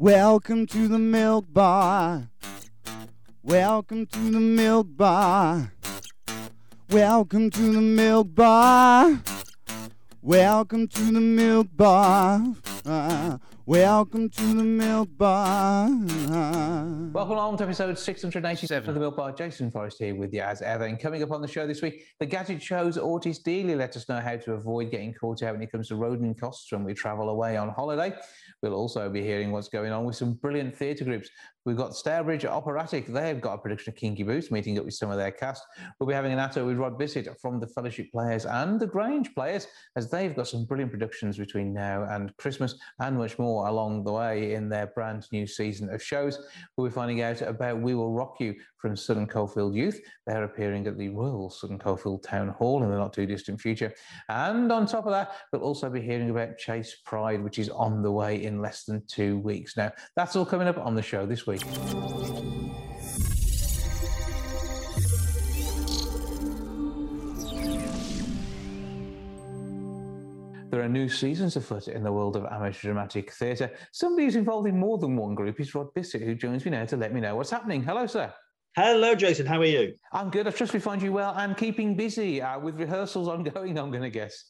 Welcome to the milk bar. Welcome to the milk bar. Welcome to the milk bar. Welcome to the milk bar. Welcome to the milk bar. Welcome along to episode 687 of the Milk Bar. Jason Forrest here with you as ever. And coming up on the show this week, the gadget shows Ortis Deley let us know how to avoid getting caught out when it comes to rodent costs when we travel away on holiday. We'll also be hearing what's going on with some brilliant theatre groups. We've got Stourbridge Operatic. They've got a production of Kinky Boots, meeting up with some of their cast. We'll be having an atto with Rod Bisset from the Fellowship Players and the Grange Players, as they've got some brilliant productions between now and Christmas and much more along the way in their brand new season of shows. We'll be finding out about We Will Rock You from Sutton Coldfield Youth. They're appearing at the Royal Sutton Coldfield Town Hall in the not too distant future. And on top of that, we'll also be hearing about Chase Pride, which is on the way in less than two weeks. Now, that's all coming up on the show this week. There are new seasons afoot in the world of amateur dramatic theatre. Somebody who's involved in more than one group is Rod Bisset, who joins me now to let me know what's happening. Hello, sir. Hello, Jason. How are you? I'm good. I trust we find you well and keeping busy uh, with rehearsals ongoing, I'm going to guess.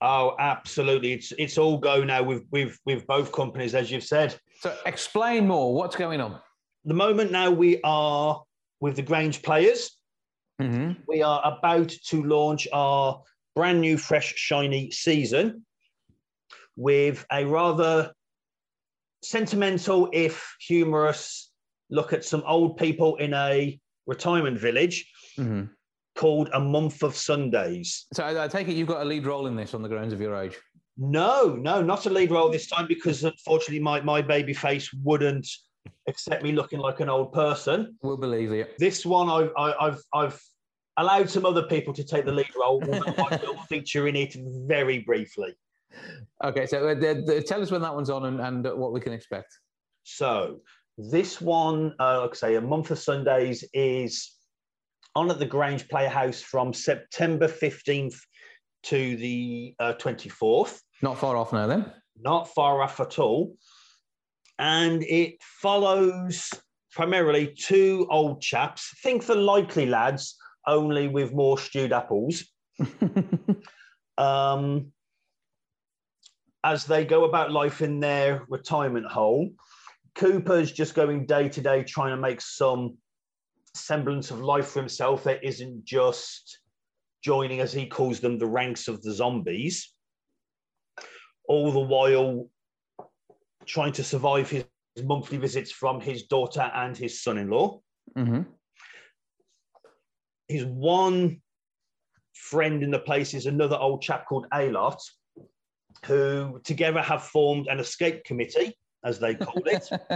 Oh, absolutely. It's it's all go now with with with both companies, as you've said. So explain more. What's going on? The moment now we are with the Grange players. Mm-hmm. We are about to launch our brand new, fresh, shiny season with a rather sentimental, if humorous, look at some old people in a retirement village Mm-hmm. called A Month of Sundays. So I, I take it you've got a lead role in this on the grounds of your age. No, no, not a lead role this time because unfortunately my, my baby face wouldn't accept me looking like an old person. We'll believe you. This one I, I, I've I've allowed some other people to take the lead role. I will feature in it very briefly. Okay, so uh, the, the, tell us when that one's on and, and what we can expect. So this one, uh, like I say, a month of Sundays is on at the Grange Playhouse from September fifteenth to the uh, twenty fourth. Not far off now, then. not far off at all. And it follows primarily two old chaps. Think the likely lads, only with more stewed apples. Um, as they go about life in their retirement home, Cooper's just going day to day trying to make some semblance of life for himself that isn't just joining, as he calls them, the ranks of the zombies. All the while trying to survive his monthly visits from his daughter and his son in law. hmm His one friend in the place is another old chap called Aylott, who together have formed an escape committee, as they called it.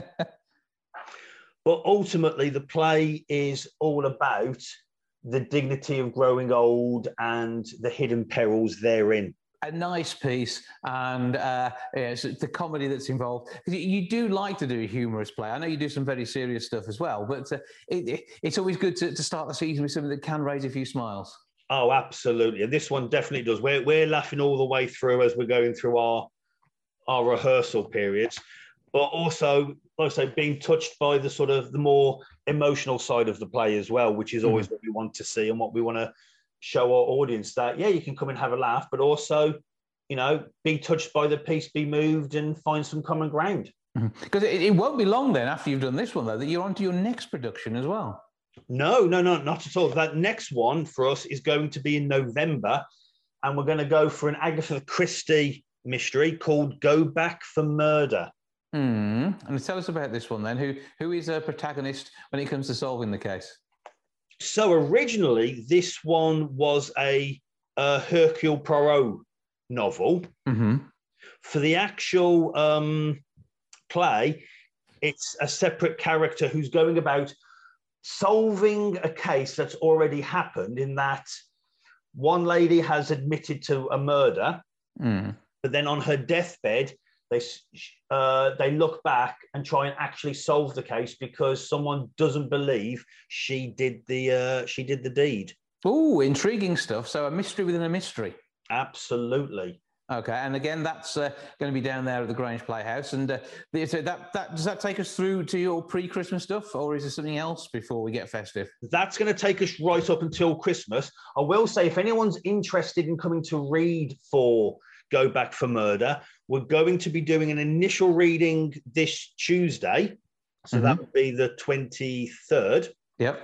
but ultimately, the play is all about the dignity of growing old and the hidden perils therein. A nice piece and uh, yeah, so the comedy that's involved. You, do like to do a humorous play. I know you do some very serious stuff as well, but uh, it, it- it's always good to, to start the season with something that can raise a few smiles. Oh, absolutely. And this one definitely does. We're, we're laughing all the way through as we're going through our our rehearsal periods, but also, like I say, being touched by the sort of the more emotional side of the play as well, which is always what we want to see and what we want to show our audience that, yeah, you can come and have a laugh, but also, you know, be touched by the piece, be moved and find some common ground. Because it, it won't be long then after you've done this one, though, that you're on to your next production as well. No, no, no, not at all. That next one for us is going to be in November, and we're going to go for an Agatha Christie mystery called Go Back for Murder. Hmm. And tell us about this one then. Who Who is a protagonist when it comes to solving the case? So originally, this one was a, uh Hercule Poirot novel. Mm-hmm. For the actual um, play, it's a separate character who's going about solving a case that's already happened. In that, one lady has admitted to a murder, Mm. but then on her deathbed, they uh, they look back and try and actually solve the case because someone doesn't believe she did the uh, she did the deed. Oh, intriguing stuff. So a mystery within a mystery. Absolutely. Okay, and again, that's uh, going to be down there at the Grange Playhouse. And uh, so that, that does that take us through to your pre-Christmas stuff, or is there something else before we get festive? That's going to take us right up until Christmas. I will say, if anyone's interested in coming to read for Go Back for Murder, we're going to be doing an initial reading this Tuesday, so mm-hmm. that would be the twenty third. Yep.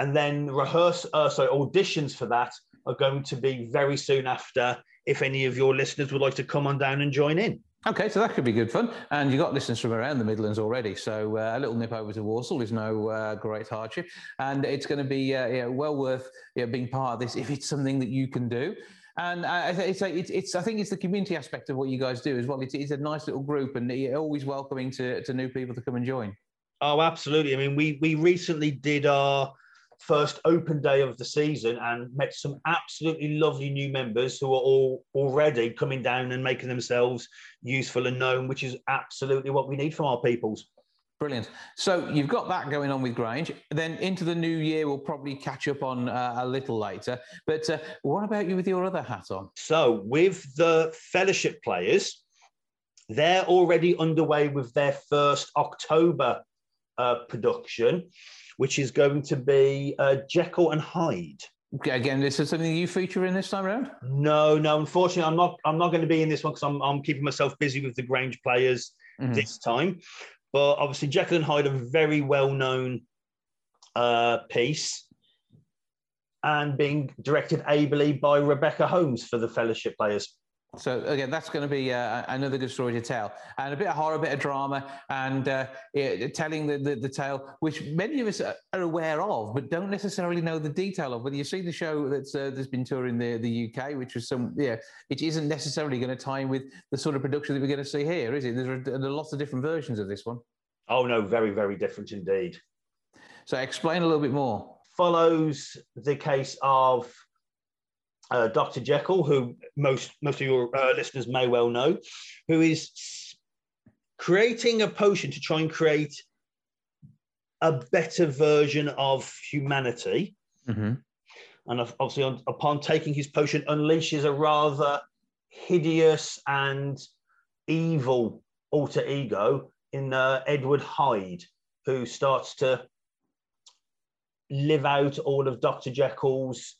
And then rehearse, uh, so auditions for that are going to be very soon after if any of your listeners would like to come on down and join in. Okay, so that could be good fun. And you've got listeners from around the Midlands already. So uh, a little nip over to Walsall is no uh, great hardship. And it's going to be uh, yeah, well worth yeah, being part of this if it's something that you can do. And uh, I, it's, it's, it's, I think it's the community aspect of what you guys do as well. It's, it's a nice little group and you're always welcoming to, to new people to come and join. Oh, absolutely. I mean, we, we recently did our first open day of the season and met some absolutely lovely new members who are all already coming down and making themselves useful and known, which is absolutely what we need from our peoples. Brilliant. So you've got that going on with Grange. Then into the new year, we'll probably catch up on uh, a little later. But uh, what about you with your other hat on? So with the fellowship players, they're already underway with their first October uh, production which is going to be uh, Jekyll and Hyde. Okay, again, this is something you feature in this time around? No, no. Unfortunately, I'm not. I'm not going to be in this one because I'm, I'm keeping myself busy with the Grange players mm-hmm. this time. But obviously, Jekyll and Hyde, a very well-known uh, piece, and being directed ably by Rebecca Holmes for the Fellowship players. So again, that's going to be uh, another good story to tell, and a bit of horror, a bit of drama, and uh, yeah, telling the, the, the tale, which many of us are aware of, but don't necessarily know the detail of. Whether you see the show that's uh, that's been touring the the UK, which was some yeah, it isn't necessarily going to tie in with the sort of production that we're going to see here, is it? There's a, there are lots of different versions of this one. Oh no, very very different indeed. So explain a little bit more. Follows the case of uh, Dr. Jekyll, who most most of your uh, listeners may well know, who is creating a potion to try and create a better version of humanity. Mm-hmm. And obviously, on, upon taking his potion, unleashes a rather hideous and evil alter ego in uh, Edward Hyde, who starts to live out all of Dr. Jekyll's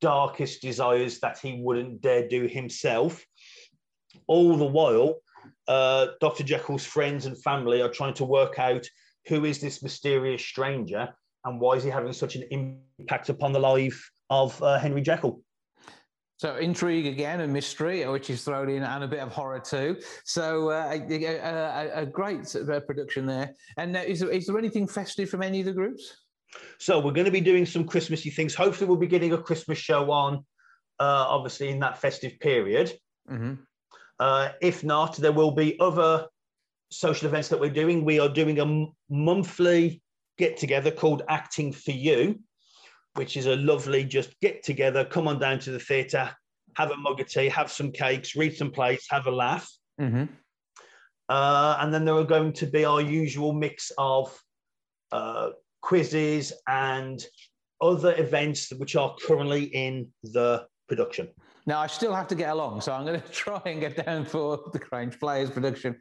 darkest desires that he wouldn't dare do himself. All the while, uh, Dr. Jekyll's friends and family are trying to work out who is this mysterious stranger and why is he having such an impact upon the life of uh, Henry Jekyll. So intrigue again and mystery, which is thrown in, and a bit of horror too. So uh, a, a, a, great production there. And uh, is, there, is there anything festive from any of the groups? So we're going to be doing some Christmassy things. Hopefully, we'll be getting a Christmas show on, uh, obviously in that festive period. Mm-hmm. Uh, if not, there will be other social events that we're doing. We are doing a m- monthly get together called Acting for You, which is a lovely just get together. Come on down to the theatre, have a mug of tea, have some cakes, read some plays, have a laugh. Mm-hmm. Uh, and then there are going to be our usual mix of uh, quizzes, and other events which are currently in the production. Now, I still have to get along, so I'm going to try and get down for the Grange Players production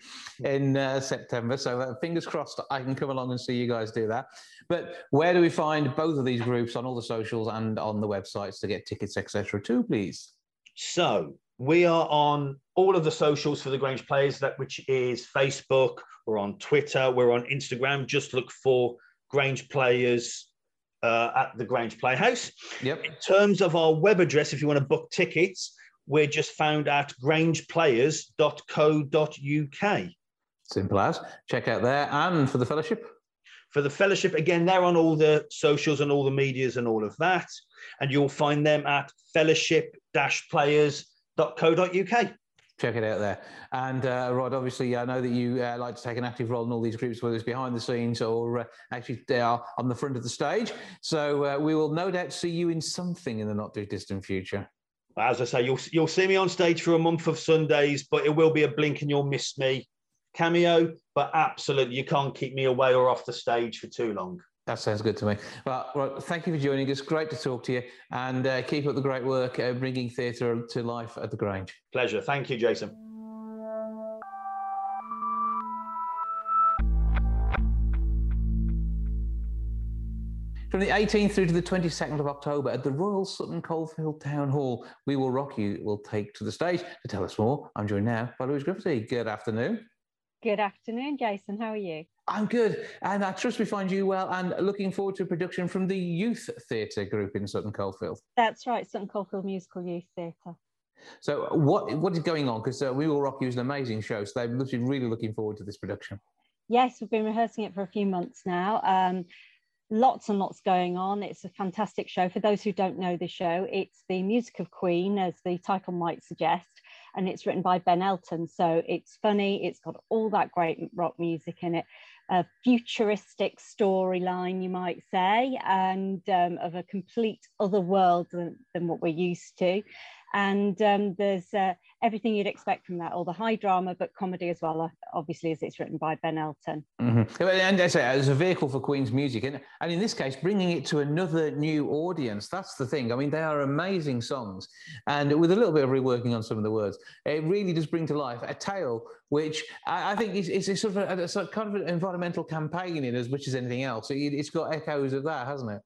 in uh, September. So, uh, fingers crossed, I can come along and see you guys do that. But where do we find both of these groups on all the socials and on the websites to get tickets, etc., too, please? So, we are on all of the socials for the Grange Players, that which is Facebook, we're on Twitter, we're on Instagram. Just look for Grange players uh, at the Grange Playhouse. Yep. In terms of our web address, if you want to book tickets, we're just found at grangeplayers.co.uk. Simple as. Check out there. And for the fellowship? For the fellowship, again, they're on all the socials and all the medias and all of that. And you'll find them at fellowship-players.co.uk check it out there. And uh, Rod, obviously, I know that you uh, like to take an active role in all these groups, whether it's behind the scenes or uh, actually they are on the front of the stage. So uh, we will no doubt see you in something in the not too distant future. As I say, you'll you'll see me on stage for a month of Sundays, but it will be a blink and you'll miss me cameo. But absolutely, you can't keep me away or off the stage for too long. That sounds good to me. Well, well, thank you for joining us. Great to talk to you, and uh, keep up the great work uh, bringing theatre to life at the Grange. Pleasure. Thank you, Jason. From the 18th through to the 22nd of October at the Royal Sutton Coldfield Town Hall, We Will Rock You will take to the stage. To tell us more, I'm joined now by Louise Griffiths. Good afternoon. Good afternoon, Jason. How are you? I'm good, and I trust we find you well. And looking forward to a production from the Youth Theatre Group in Sutton Coldfield. That's right, Sutton Coldfield Musical Youth Theatre. So, what what is going on? Because uh, We Will Rock You is an amazing show, so they're really looking forward to this production. Yes, we've been rehearsing it for a few months now. Um, lots and lots going on. It's a fantastic show. For those who don't know the show, it's the music of Queen, as the title might suggest, and it's written by Ben Elton. So it's funny, it's got all that great rock music in it, a futuristic storyline, you might say, and um, of a complete other world than, than what we're used to and um, there's uh, everything you'd expect from that, all the high drama, but comedy as well, uh, obviously, as it's written by Ben Elton. Mm-hmm. And I say, as a vehicle for Queen's music, and, and in this case, bringing it to another new audience. That's the thing. I mean, they are amazing songs, and with a little bit of reworking on some of the words, it really does bring to life a tale which I, I think is, is a sort of a, a, sort of kind of an environmental campaign in as much as anything else. It, it's got echoes of that, hasn't it?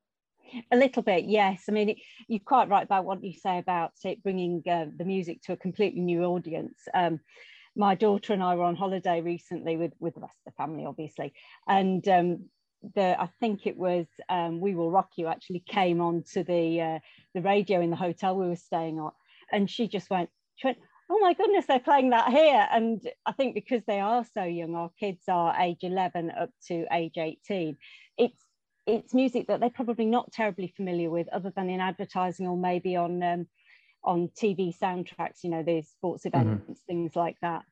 A little bit, yes. I mean, it, you're quite right about what you say about it bringing uh, the music to a completely new audience. Um, my daughter and I were on holiday recently with, with the rest of the family, obviously, and um, the I think it was um, "We Will Rock You" actually came onto the uh, the radio in the hotel we were staying at, and she just went, she went, "Oh my goodness, they're playing that here!" And I think because they are so young, our kids are age 11 up to age 18. It's it's music that they're probably not terribly familiar with other than in advertising or maybe on um, on TV soundtracks, you know, there's sports mm-hmm. events, mm-hmm. things like that.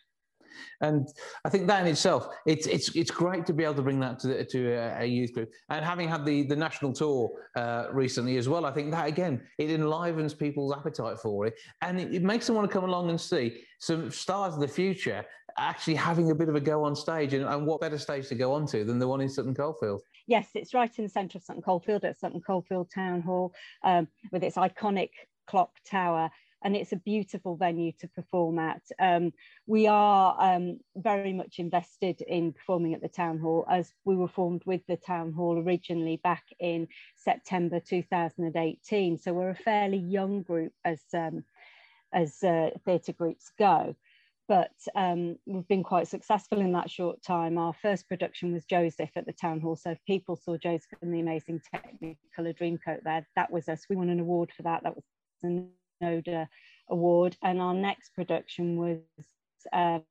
And I think that in itself, it's it's it's great to be able to bring that to the, to a, a, youth group. And having had the the national tour uh, recently as well, I think that again it enlivens people's appetite for it, and it, it, makes them want to come along and see some stars of the future actually having a bit of a go on stage. And, and what better stage to go on to than the one in Sutton Coldfield? Yes, it's right in the centre of Sutton Coldfield at Sutton Coldfield Town Hall um, with its iconic clock tower. And it's a beautiful venue to perform at. Um, we are um, very much invested in performing at the Town Hall as we were formed with the Town Hall originally back in September 2018. So we're a fairly young group as, um, as uh, theatre groups go but um, we've been quite successful in that short time. Our first production was Joseph at the Town Hall. So if people saw Joseph and the amazing Technicolor Dreamcoat there, that was us. We won an award for that. That was the NODA award. And our next production was um,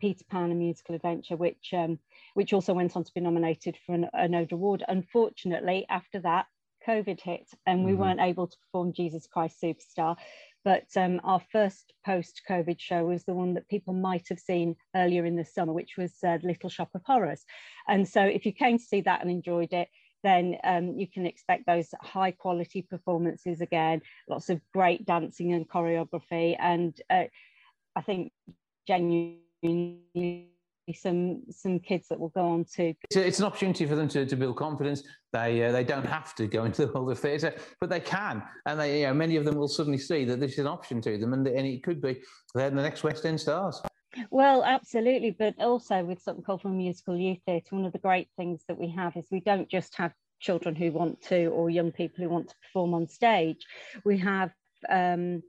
Peter Pan, a musical adventure, which um, which also went on to be nominated for an, an award. Unfortunately, after that, COVID hit and we mm-hmm. weren't able to perform Jesus Christ Superstar. But um, our first post COVID show was the one that people might have seen earlier in the summer, which was uh, Little Shop of Horrors. And so if you came to see that and enjoyed it, then um, you can expect those high quality performances again, lots of great dancing and choreography. And uh, I think genuinely some some kids that will go on to. It's, an opportunity for them to, to build confidence. They uh, they don't have to go into the world of theatre, but they can, and they you know many of them will suddenly see that this is an option to them, and and it could be they're the next West End stars. Well, absolutely, but also with Sutton Coldfield Musical Youth Theatre, one of the great things that we have is we don't just have children who want to or young people who want to perform on stage. We have um,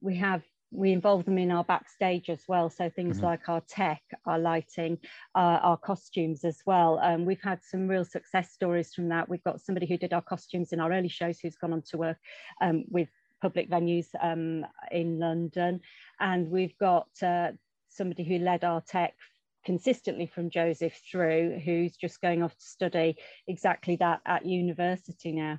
we have we involve them in our backstage as well. So things mm-hmm. like our tech, our lighting, uh, our costumes as well. Um, we've had some real success stories from that. We've got somebody who did our costumes in our early shows who's gone on to work um, with public venues um, in London. And we've got uh, somebody who led our tech consistently from Joseph through, who's just going off to study exactly that at university now.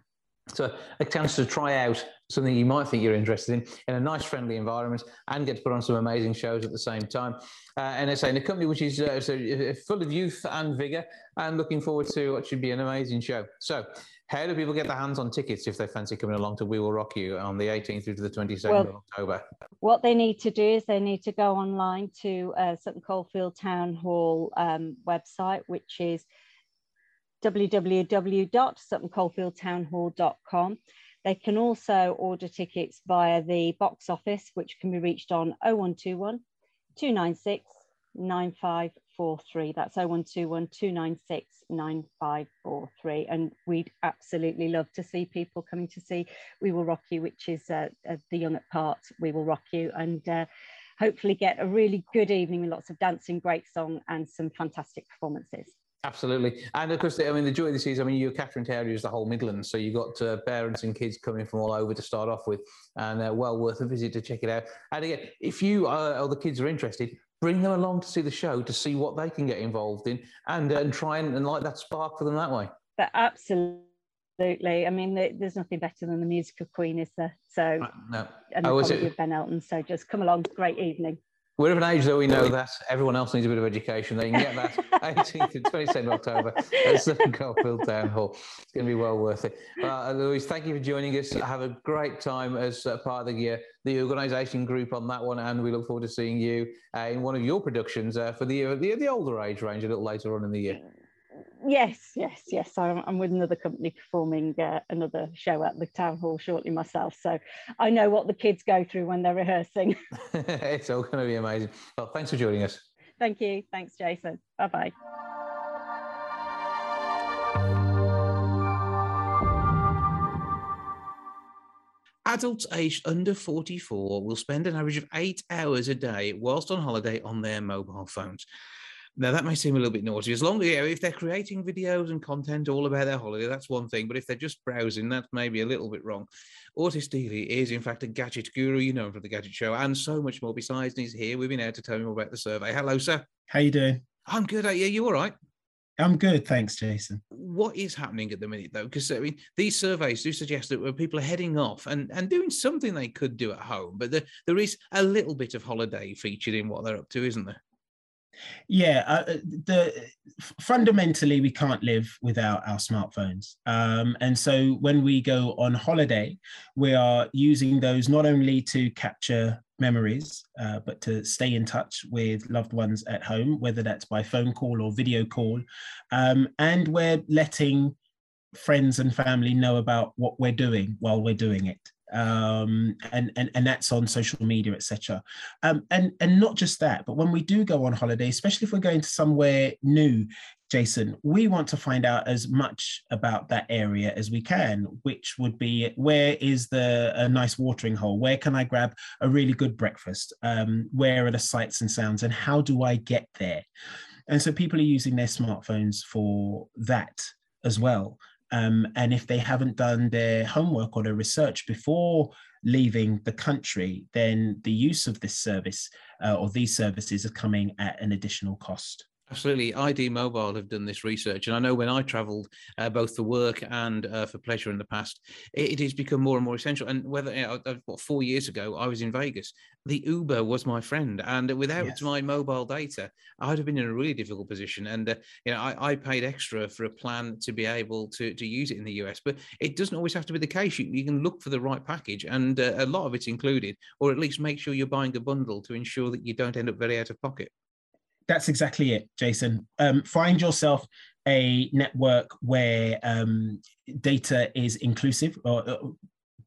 So a chance to try out something you might think you're interested in in a nice, friendly environment and get to put on some amazing shows at the same time. Uh, and I say in a company which is uh, so uh, full of youth and vigour and looking forward to what should be an amazing show. So how do people get their hands on tickets if they fancy coming along to We Will Rock You on the 18th through to the 22nd well, of October? What they need to do is they need to go online to uh, Sutton Coldfield Town Hall um, website, which is www.suttoncoldfieldtownhall.com. They can also order tickets via the box office, which can be reached on 0121 296 9543. That's 0121 296 9543. And we'd absolutely love to see people coming to see We Will Rock You, which is uh, uh, the young at part We Will Rock You. And uh, hopefully get a really good evening with lots of dancing, great song, and some fantastic performances. Absolutely, and of course, I mean, the joy of this is, I mean, your catchment area is the whole Midlands, so you've got uh, parents and kids coming from all over to start off with, and uh, well worth a visit to check it out. And again, if you uh, or the kids are interested, bring them along to see the show to see what they can get involved in, and and try and, and light that spark for them that way. But absolutely, I mean, there's nothing better than the music of Queen, is there? So, uh, no. and the oh, comedy of Ben Elton. So just come along, great evening. We're of an age that we know that everyone else needs a bit of education. They can get that 18th and 22nd October at Sutton Coldfield Town Hall. It's going to be well worth it. Uh, Louise, thank you for joining us. Have a great time as uh, part of the, uh, the organisation group on that one, and we look forward to seeing you uh, in one of your productions uh, for the, the the older age range a little later on in the year. Yes, yes, yes. I'm, I'm with another company performing uh, another show at the town hall shortly myself, so I know what the kids go through when they're rehearsing. it's all going to be amazing. Well, thanks for joining us. Thank you. Thanks, Jason. Bye bye. Adults aged under 44 will spend an average of eight hours a day whilst on holiday on their mobile phones. Now that may seem a little bit naughty. As long as you know, if they're creating videos and content all about their holiday, that's one thing. But if they're just browsing, that's maybe a little bit wrong. Ortis Deley is in fact a gadget guru, you know him from the Gadget Show, and so much more. Besides, and he's here with me now to tell me more about the survey. Hello, sir. How you doing? I'm good. Yeah, you all right? I'm good, thanks, Jason. What is happening at the minute, though? Because I mean, these surveys do suggest that people are heading off and, and doing something they could do at home, but there, there is a little bit of holiday featured in what they're up to, isn't there? Yeah, uh, uh, the fundamentally we can't live without our smartphones, um, and so when we go on holiday, we are using those not only to capture memories, uh, but to stay in touch with loved ones at home, whether that's by phone call or video call, um, and we're letting friends and family know about what we're doing while we're doing it um, and, and and that's on social media, etc. Um, and and not just that, but when we do go on holiday, especially if we're going to somewhere new, Jason, we want to find out as much about that area as we can, which would be where is the a nice watering hole? Where can I grab a really good breakfast? Um, where are the sights and sounds, and how do I get there? And so people are using their smartphones for that as well. Um, and if they haven't done their homework or their research before leaving the country, then the use of this service uh, or these services are coming at an additional cost. Absolutely. ID Mobile have done this research. And I know when I traveled uh, both for work and uh, for pleasure in the past, it, it, has become more and more essential. And whether, you know, what, four years ago, I was in Vegas, the Uber was my friend. And without yes. my mobile data, I'd have been in a really difficult position. And, uh, you know, I, I, paid extra for a plan to be able to, to use it in the US. But it doesn't always have to be the case. You, you can look for the right package, and uh, a lot of it's included, or at least make sure you're buying a bundle to ensure that you don't end up very out of pocket that's exactly it, Jason. Um, find yourself a network where um, data is inclusive or uh,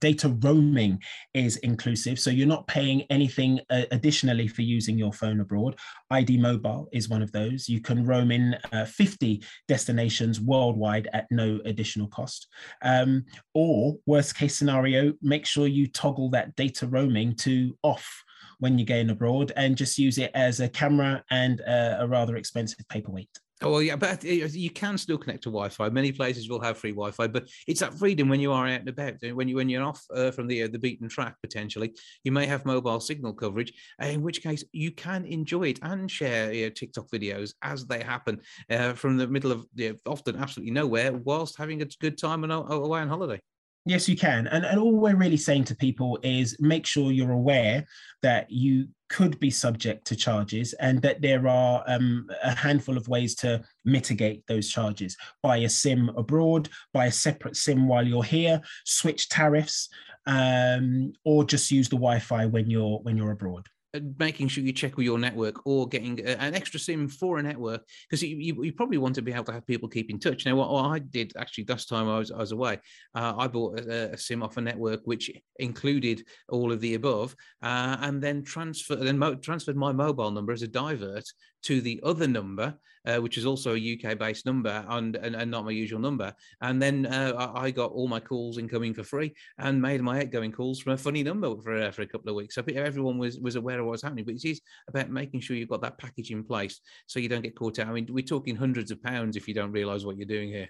data roaming is inclusive. So you're not paying anything uh, additionally for using your phone abroad. ID Mobile is one of those. You can roam in uh, 50 destinations worldwide at no additional cost. Um, or worst case scenario, make sure you toggle that data roaming to off when you're going abroad and just use it as a camera and a, a rather expensive paperweight. Oh well, yeah, but you can still connect to Wi-Fi. Many places will have free Wi-Fi, but it's that freedom when you are out and about. When you when you're off uh, from the uh, the beaten track, potentially, you may have mobile signal coverage. In which case, you can enjoy it and share you know, TikTok videos as they happen uh, from the middle of you know, often absolutely nowhere, whilst having a good time and away on holiday. Yes, you can. And, and all we're really saying to people is make sure you're aware that you could be subject to charges and that there are um, a handful of ways to mitigate those charges. Buy a SIM abroad, buy a separate SIM while you're here, switch tariffs, um, or just use the Wi-Fi when you're when you're abroad. Uh, making sure you check with your network or getting an extra SIM for a network because you, you, you, probably want to be able to have people keep in touch. Now, what, what I did actually this time I was, I was away, uh, I bought a, a, SIM off a network which included all of the above, uh, and then transfer then mo- transferred my mobile number as a divert to the other number, uh, which is also a UK based number and, and, and, not my usual number. And then uh, I got all my calls incoming for free and made my outgoing calls from a funny number for, uh, for a couple of weeks. So everyone was, was aware of what was happening. But it is about making sure you've got that package in place so you don't get caught out. I mean, we're talking hundreds of pounds if you don't realize what you're doing here.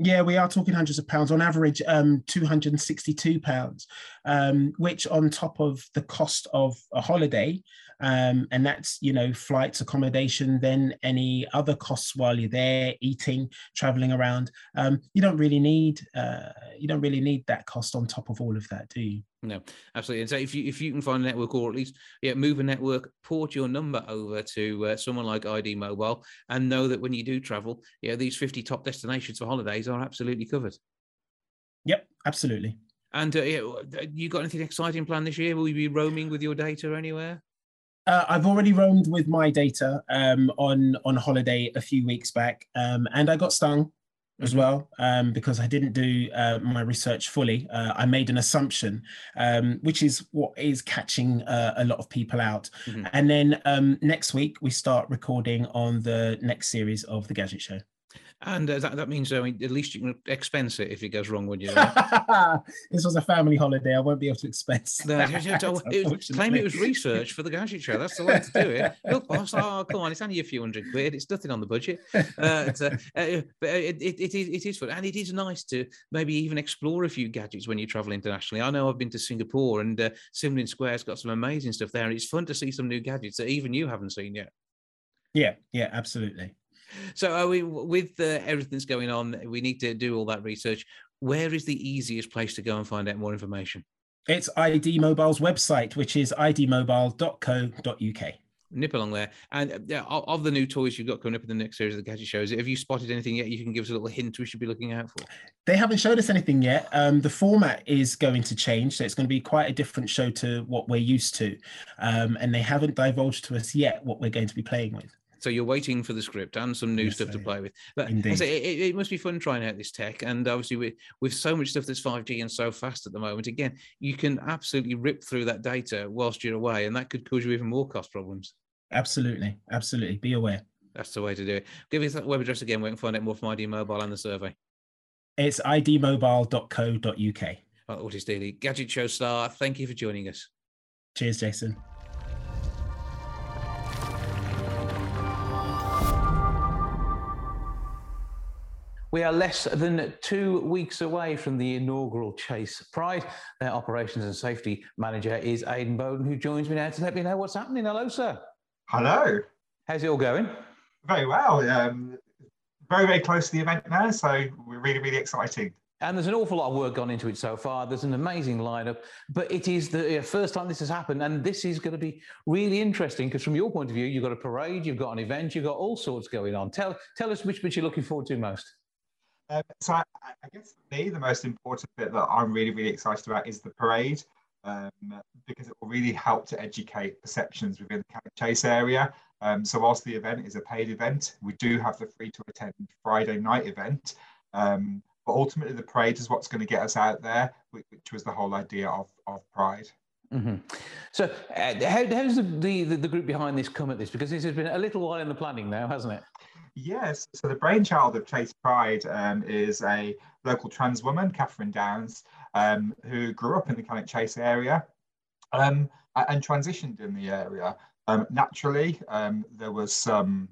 Yeah, we are talking hundreds of pounds on average, um, 262 pounds, um, which on top of the cost of a holiday, um, and that's you know flights, accommodation, then any other costs while you're there, eating, traveling around. Um, you don't really need uh, you don't really need that cost on top of all of that, do you? No, absolutely. And so if you if you can find a network or at least yeah move a network, port your number over to uh, someone like ID Mobile, and know that when you do travel, yeah, these fifty top destinations for holidays are absolutely covered. Yep, absolutely. And uh, yeah, you got anything exciting planned this year? Will you be roaming with your data anywhere? Uh, I've already roamed with my data um, on on holiday a few weeks back, um, and I got stung as well um, because I didn't do uh, my research fully. Uh, I made an assumption, um, which is what is catching uh, a lot of people out. Mm-hmm. And then um, next week we start recording on the next series of the Gadget Show. And uh, that, that means, I mean, at least you can expense it if it goes wrong, would you? this was a family holiday. I won't be able to expense. No, it was, claim it was research for the gadget show. That's the way to do it. Look, boss, oh, come on, it's only a few hundred quid. It's nothing on the budget. Uh, uh, uh, but it, it, it, is, it is fun. And it is nice to maybe even explore a few gadgets when you travel internationally. I know I've been to Singapore and uh, Sim Square's got some amazing stuff there. And it's fun to see some new gadgets that even you haven't seen yet. Yeah, yeah, absolutely. So, are we with uh, everything that's going on? We need to do all that research. Where is the easiest place to go and find out more information? It's ID Mobile's website, which is idmobile.co.uk. Nip along there. And uh, of the new toys you've got coming up in the next series of the gadget shows, have you spotted anything yet? You can give us a little hint we should be looking out for. They haven't showed us anything yet. Um, the format is going to change, so it's going to be quite a different show to what we're used to. Um, and they haven't divulged to us yet what we're going to be playing with. So you're waiting for the script and some new yes, stuff to play with. But it, it, must be fun trying out this tech. And obviously, with, with so much stuff that's 5G and so fast at the moment, again, you can absolutely rip through that data whilst you're away, and that could cause you even more cost problems. Absolutely, absolutely. Be aware. That's the way to do it. Give us that web address again. We can find out more from ID Mobile and the survey. It's idmobile.co.uk. Well, Ortis Deley, Gadget Show star. Thank you for joining us. Cheers, Jason. We are less than two weeks away from the inaugural Chase Pride. Their operations and safety manager is Aidan Bowden, who joins me now to let me know what's happening. Hello, sir. Hello. How's it all going? Very well. Um, very, very close to the event now, so we're really, really exciting. And there's an awful lot of work gone into it so far. There's an amazing lineup, but it is the first time this has happened, and this is going to be really interesting because, from your point of view, you've got a parade, you've got an event, you've got all sorts going on. Tell tell us which bit you're looking forward to most. Um, so I, I, guess for me, the most important bit that I'm really, really excited about is the parade, um, because it will really help to educate perceptions within the Cannock Chase area. Um, so whilst the event is a paid event, we do have the free to attend Friday night event. Um, but ultimately, the parade is what's going to get us out there, which, which was the whole idea of, of Pride. Mm-hmm. So, uh, how, how's the, the, the group behind this come at this? Because this has been a little while in the planning now, hasn't it? Yes. So the brainchild of Chase Pride um, is a local trans woman, Catherine Downs, um, who grew up in the Cannock Chase area um, and transitioned in the area. Um, naturally, um, there was some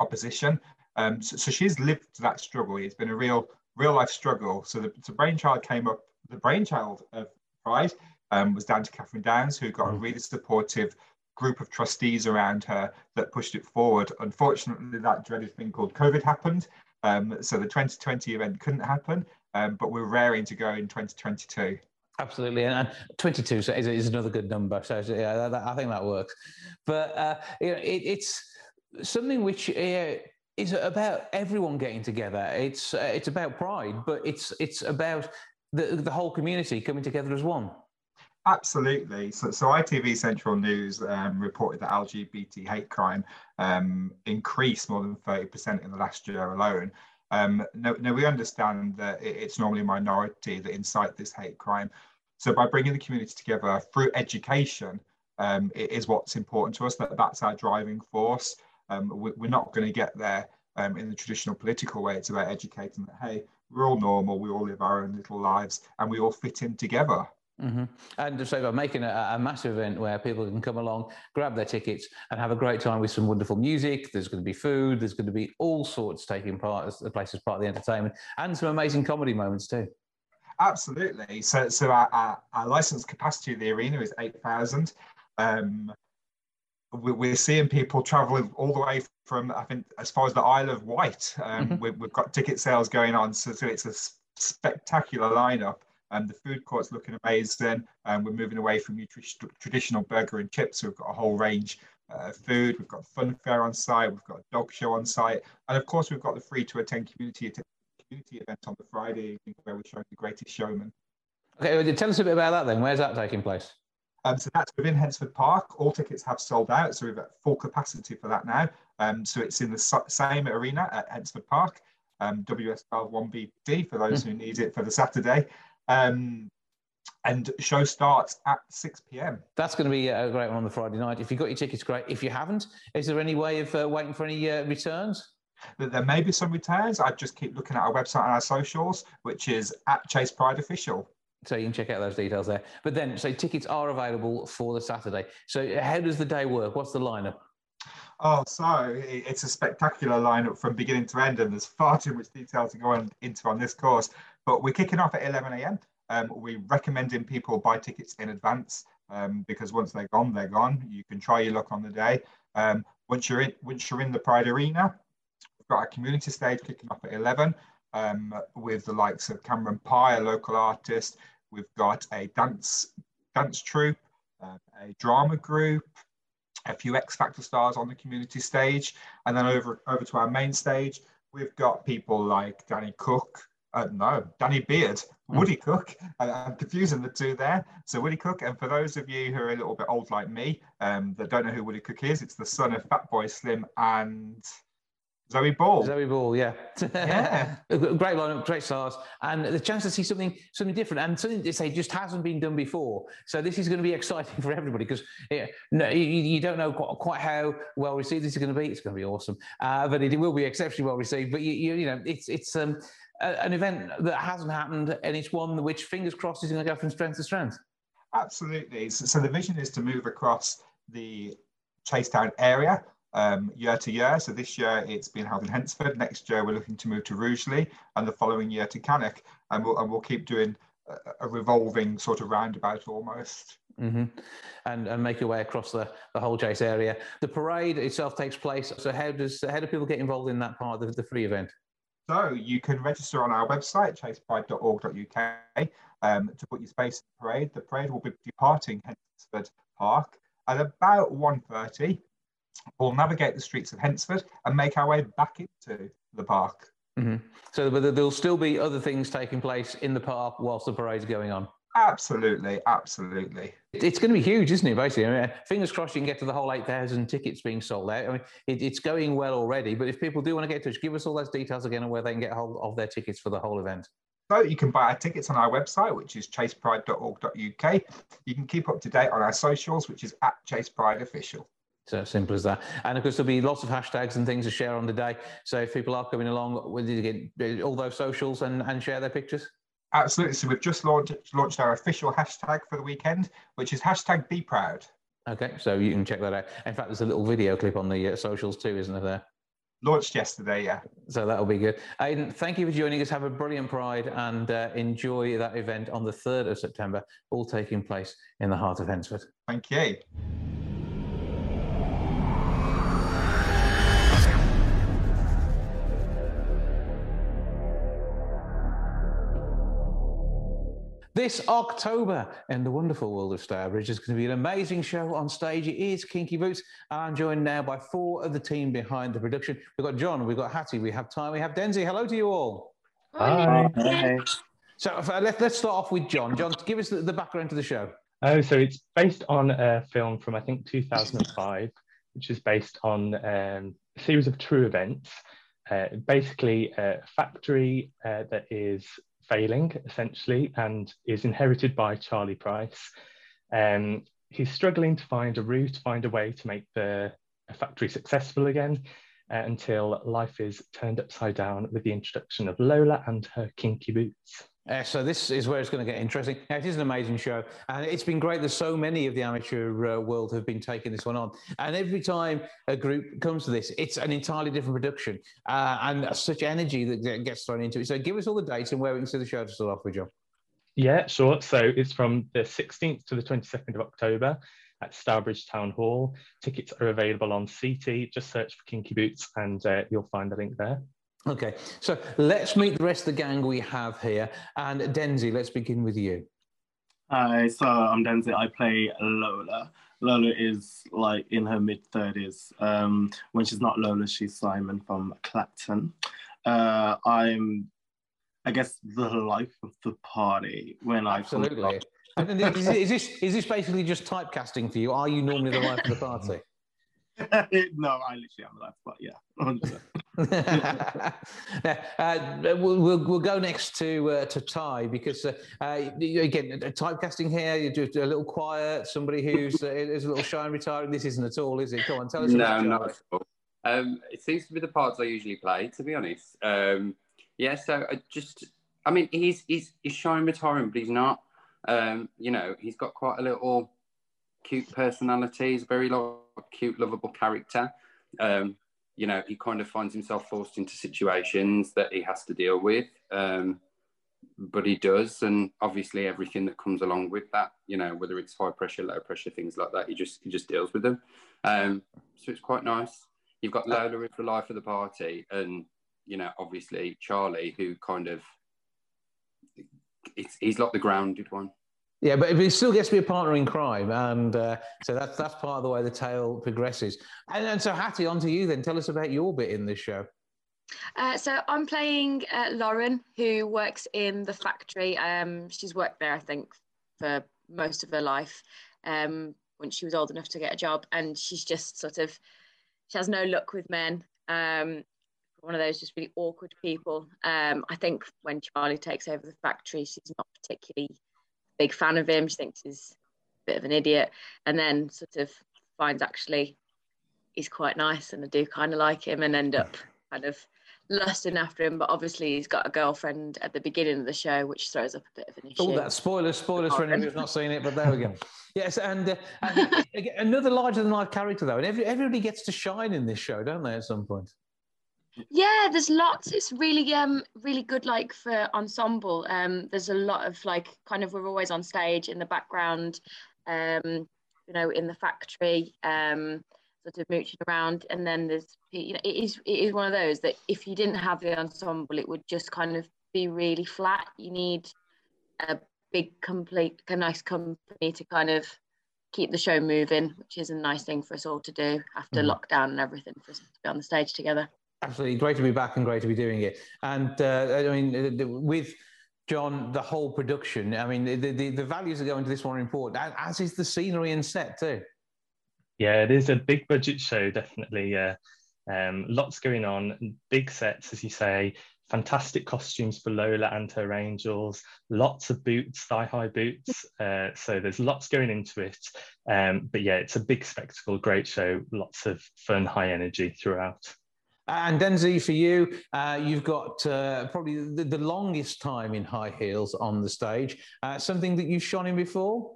opposition. Um, so, so, she's lived that struggle. It's been a real, real life struggle. So the, the brainchild came up. The brainchild of Pride was down to Catherine Downs, who got a mm. really supportive group of trustees around her that pushed it forward. Unfortunately, that dreaded thing called COVID happened. Um, so the 2020 event couldn't happen, um, but we're raring to go in 2022. Absolutely, and 22 is, is another good number. So yeah, that, I think that works. But uh, you know, it, it's something which uh, is about everyone getting together. It's uh, it's about pride, but it's it's about the the whole community coming together as one. Absolutely. So, so ITV Central News um, reported that LGBT hate crime um, increased more than 30% in the last year alone. Um, no, no, we understand that it's normally a minority that incite this hate crime. So by bringing the community together through education um, is what's important to us. That that's our driving force. Um, we, are not going to get there um, in the traditional political way. It's about educating that hey, we're all normal, we all live our own little lives, and we all fit in together. Mm-hmm. And so, by making a, a, massive event where people can come along, grab their tickets, and have a great time with some wonderful music. There's going to be food. There's going to be all sorts taking part as the place as part of the entertainment, and some amazing comedy moments too. Absolutely. So, so our, our, our licensed capacity of the arena is eight thousand. Um, we're seeing people traveling all the way from I think as far as the Isle of Wight. Um, mm-hmm. we've, we've, got ticket sales going on, so, so it's a spectacular lineup. And the food court's looking amazing. And we're moving away from your tr- traditional burger and chips. So we've got a whole range uh, of food. We've got fun fair on site. We've got a dog show on site. And of course, we've got the free to attend community, community event on the Friday evening where we're showing the greatest showman. Okay, well, tell us a bit about that then. Where's that taking place? Um, so that's within Hednesford Park. All tickets have sold out, so we've got full capacity for that now. Um, so it's in the same arena at Hednesford Park, um, WS121BD for those who need it for the Saturday. Um, and show starts at 6 p.m. That's going to be a great one on the Friday night. If you've got your tickets, great. If you haven't, is there any way of uh, waiting for any uh, returns? There may be some returns. I just keep looking at our website and our socials, which is at Chase Pride Official. So you can check out those details there. But then, so tickets are available for the Saturday. So how does the day work? What's the lineup? Oh, so it's a spectacular lineup from beginning to end, and there's far too much detail to go on, into on this course. But we're kicking off at 11 a.m. Um, we're recommending people buy tickets in advance um, because once they're gone, they're gone. You can try your luck on the day. Um, once you're in, once you're in the Pride Arena, we've got a community stage kicking off at 11 um, with the likes of Cameron Pye, a local artist. We've got a dance dance troupe, uh, a drama group, a few X Factor stars on the community stage, and then over over to our main stage, we've got people like Danny Cook, uh, no, Danny Beard, hmm. Woody Cook. I, I'm confusing the two there. So Woody Cook, and for those of you who are a little bit old like me, um, that don't know who Woody Cook is, it's the son of Fatboy Slim and Zoe Ball. Zoe Ball, yeah. yeah. great lineup, great stars, and the chance to see something something different and something they say just hasn't been done before. So this is going to be exciting for everybody because yeah, no, you, you, don't know quite, quite, how well received this is going to be. It's going to be awesome, uh, but it will be exceptionally well received. But you, you, you know, it's it's um, an event that hasn't happened, and it's one which, fingers crossed, is going to go from strength to strength. Absolutely. So, so the vision is to move across the Chasetown area um, year to year. So this year it's been held in Hednesford. Next year we're looking to move to Rugeley, and the following year to Cannock, and we'll and we'll keep doing a, a revolving sort of roundabout almost. Mm-hmm. And, and make your way across the, the whole Chase area. The parade itself takes place. So how does how do people get involved in that part of the, the free event? So you can register on our website, chasepride.org.uk, um, to put your space in the parade. The parade will be departing Hednesford Park at about 1.30. We'll navigate the streets of Hednesford and make our way back into the park. Mm-hmm. So there'll still be other things taking place in the park whilst the parade's going on. Absolutely, absolutely. It's going to be huge, isn't it? Basically, I mean, fingers crossed you can get to the whole eight thousand tickets being sold out. I mean, it, it's going well already. But if people do want to get to touch, give us all those details again on where they can get hold of their tickets for the whole event. So you can buy our tickets on our website, which is chasepride.org.uk. You can keep up to date on our socials, which is at chaseprideofficial. So simple as that. And of course, there'll be lots of hashtags and things to share on the day. So if people are coming along, will you get all those socials and, and share their pictures? Absolutely. So we've just launched launched our official hashtag for the weekend, which is hashtag Be Proud. Okay, so you can check that out. In fact, there's a little video clip on the uh, socials too, isn't there? Launched yesterday, yeah. So that'll be good. Aidan, thank you for joining us. Have a brilliant Pride and uh, enjoy that event on the 3rd of September, all taking place in the heart of Hednesford. Thank you. This October in the wonderful world of Stourbridge is going to be an amazing show on stage. It is Kinky Boots, and I'm joined now by four of the team behind the production. We've got John, we've got Hattie, we have Ty, we have Denzi. Hello to you all. Hi. Hi. So uh, let, us start off with John. John, give us the, the background to the show. Oh, so it's based on a film from I think 2005, which is based on um, a series of true events. Uh, basically, a factory uh, that is failing essentially and is inherited by Charlie Price. Um, he's struggling to find a route, find a way to make the factory successful again uh, until life is turned upside down with the introduction of Lola and her kinky boots. Uh, so this is where it's going to get interesting. Now, it is an amazing show, and it's been great that so many of the amateur uh, world have been taking this one on. And every time a group comes to this, it's an entirely different production uh, and such energy that gets thrown into it. So give us all the dates and where we can see the show to start off with, John. Yeah, sure. So it's from the 16th to the 22nd of October at Stourbridge Town Hall. Tickets are available on CT. Just search for Kinky Boots and uh, you'll find the link there. Okay, so let's meet the rest of the gang we have here. And Denzi, let's begin with you. Hi, so I'm Denzi. I play Lola. Lola is like in her mid 30s. Um, when she's not Lola, she's Simon from Clacton. Uh, I'm, I guess, the life of the party when I absolutely. is, is, this is this basically just typecasting for you? Are you normally the life of the party? no, I literally am the life, but yeah. now, uh, we'll, we'll, we'll go next to uh, to Ty because uh, uh again typecasting here. You're just a little quiet. Somebody who's uh, is a little shy and retiring. This isn't at all, is it? Come on, tell us. No, not at all. Um, it seems to be the parts I usually play, to be honest. Um, yeah, so I just, I mean, he's he's he's shy and retiring, but he's not. Um, you know, he's got quite a little cute personality. He's a very like, cute, lovable character. Um, you know, he kind of finds himself forced into situations that he has to deal with. Um, but he does, and obviously everything that comes along with that, you know, whether it's high pressure, low pressure, things like that, he just he just deals with them. Um, so it's quite nice. You've got Lola in the life of the party, and you know, obviously Charlie, who kind of it's, he's like the grounded one. Yeah, but it still gets to be a partner in crime, and uh, so that's that's part of the way the tale progresses. And, and so, Hattie, on to you then. Tell us about your bit in this show. Uh, so I'm playing uh, Lauren, who works in the factory. Um, she's worked there, I think, for most of her life. Um, when she was old enough to get a job, and she's just sort of she has no luck with men. Um, one of those just really awkward people. Um, I think when Charlie takes over the factory, she's not particularly big fan of him. She thinks he's a bit of an idiot, and then sort of finds actually he's quite nice, and I do kind of like him, and end up kind of lusting after him. But obviously, he's got a girlfriend at the beginning of the show, which throws up a bit of an issue. Oh, that spoilers, spoilers for anyone who's not seen it, but there we go. Yes, and, uh, and another larger than life character though, and every, everybody gets to shine in this show, don't they? At some point. Yeah, there's lots. It's really um really good like for ensemble. Um there's a lot of like kind of we're always on stage in the background, um, you know, in the factory, um, sort of mooching around. And then there's you know, it is it is one of those that if you didn't have the ensemble, it would just kind of be really flat. You need a big complete a nice company to kind of keep the show moving, which is a nice thing for us all to do after mm. lockdown and everything for us to be on the stage together. Absolutely great to be back and great to be doing it. And uh, I mean, with John, the whole production, I mean, the, the, the values that go into this one are important, as is the scenery and set too. Yeah, it is a big budget show, definitely. Uh, um, lots going on, big sets, as you say, fantastic costumes for Lola and her angels, lots of boots, thigh high boots. Uh, so there's lots going into it. Um, but yeah, it's a big spectacle, great show, lots of fun, high energy throughout. And Denzi, for you, uh, you've got uh, probably the, the, longest time in high heels on the stage. Uh, something that you've shone in before?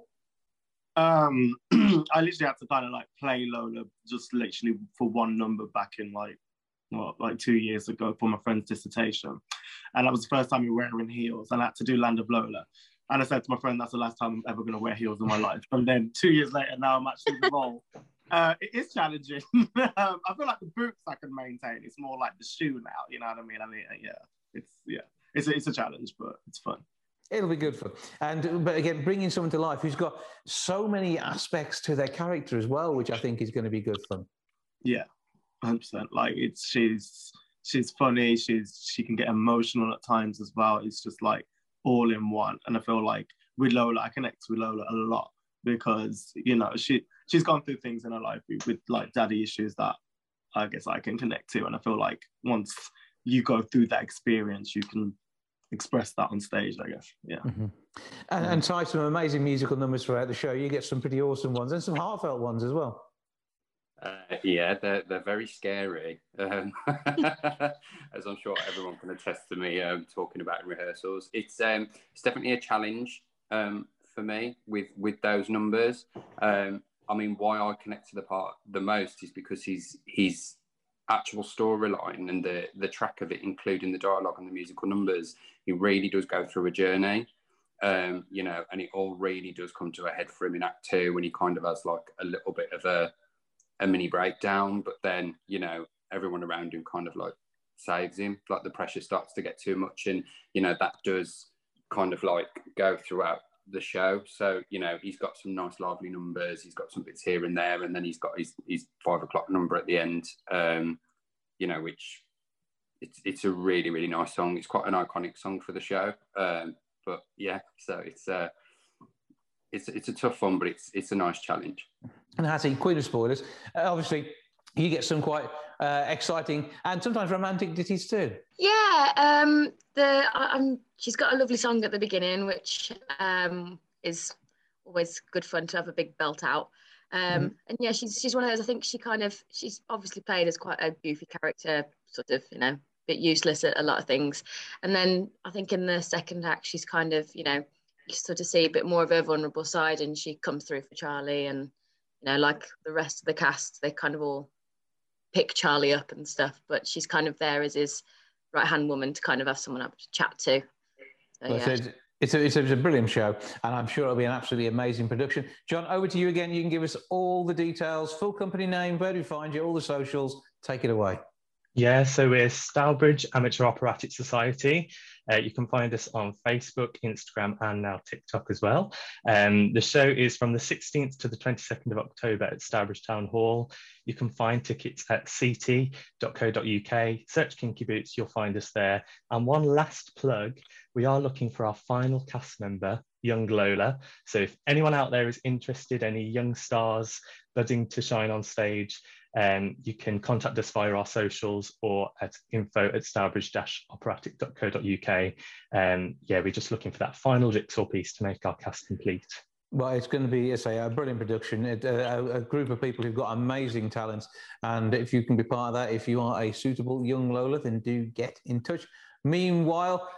Um, I literally had to kind of like play Lola just literally for one number back in like what, like two years ago for my friend's dissertation, and that was the first time we were wearing heels, and I had to do Land of Lola. And I said to my friend, "That's the last time I'm ever going to wear heels in my life." And then two years later, now I'm actually the role. Uh, it is challenging. um, I feel like the boots I can maintain. It's more like the shoe now. You know what I mean? I mean, yeah, it's yeah, it's a, it's a challenge, but it's fun. It'll be good for, And but again, bringing someone to life who's got so many aspects to their character as well, which I think is going to be good fun. Yeah, hundred percent. Like it's she's she's funny. She's she can get emotional at times as well. It's just like all in one. And I feel like with Lola, I connect with Lola a lot because you know she she's gone through things in her life with, with like daddy issues that I guess I can connect to, and I feel like once you go through that experience, you can express that on stage. I guess, yeah. Mm-hmm. And, and Ty some amazing musical numbers throughout the show. You get some pretty awesome ones and some heartfelt ones as well. Uh, yeah, they're they're very scary, um, as I'm sure everyone can attest to me um, talking about in rehearsals. It's um, it's definitely a challenge um, for me with with those numbers. Um, I mean, why I connect to the part the most is because he's his actual storyline and the the track of it, including the dialogue and the musical numbers, he really does go through a journey. Um, you know, and it all really does come to a head for him in Act Two when he kind of has like a little bit of a a mini breakdown, but then you know everyone around him kind of like saves him. Like the pressure starts to get too much, and you know that does kind of like go throughout the show. So you know he's got some nice lively numbers. He's got some bits here and there, and then he's got his his five o'clock number at the end. Um, you know, which it's it's a really really nice song. It's quite an iconic song for the show. Um, but yeah, so it's uh, it's it's a tough one, but it's it's a nice challenge. And Hattie, queen of spoilers. Uh, obviously, you get some quite uh, exciting and sometimes romantic ditties too. Yeah, um, the um, she's got a lovely song at the beginning, which um, is always good fun to have a big belt out. Um, mm-hmm. And yeah, she's she's one of those. I think she kind of she's obviously played as quite a goofy character, sort of you know, bit useless at a lot of things. And then I think in the second act, she's kind of you know, you sort of see a bit more of her vulnerable side, and she comes through for Charlie and you know, like the rest of the cast, they kind of all pick Charlie up and stuff, but she's kind of there as his right hand woman to kind of have someone up to chat to. So, well, yeah. It's a, it's, a, it's a brilliant show, and I'm sure it'll be an absolutely amazing production. John, over to you again. You can give us all the details, full company name, where do we find you, all the socials. Take it away. Yeah, so we're Stourbridge Amateur Operatic Society. Uh, you can find us on Facebook, Instagram, and now TikTok as well. Um, the show is from the 16th to the 22nd of October at Stourbridge Town Hall. You can find tickets at ct.co.uk. Search Kinky Boots, you'll find us there. And one last plug we are looking for our final cast member, young Lola. So if anyone out there is interested, any young stars budding to shine on stage, um, you can contact us via our socials or at info at stourbridge-operatic.co.uk. Um, yeah, we're just looking for that final jigsaw piece to make our cast complete. Well, it's going to be, as I say, a brilliant production. A, a, group of people who've got amazing talents, and if you can be part of that, if you are a suitable young Lola, then do get in touch. Meanwhile,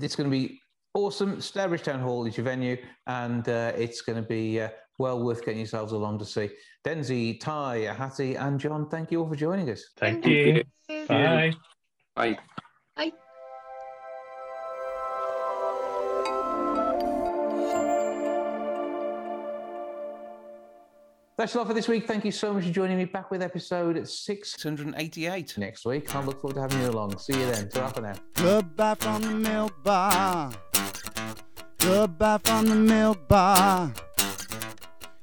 it's going to be awesome. Stourbridge Town Hall is your venue, and uh, it's going to be uh, well worth getting yourselves along to see. Denzi, Ty, Hattie, and John, thank you all for joining us. Thank, thank you. you. Bye. Bye. Bye. That's all for this week. Thank you so much for joining me back with episode 688 next week. I look forward to having you along. See you then. Ta for now. Goodbye from the milk bar. Goodbye from the milk bar.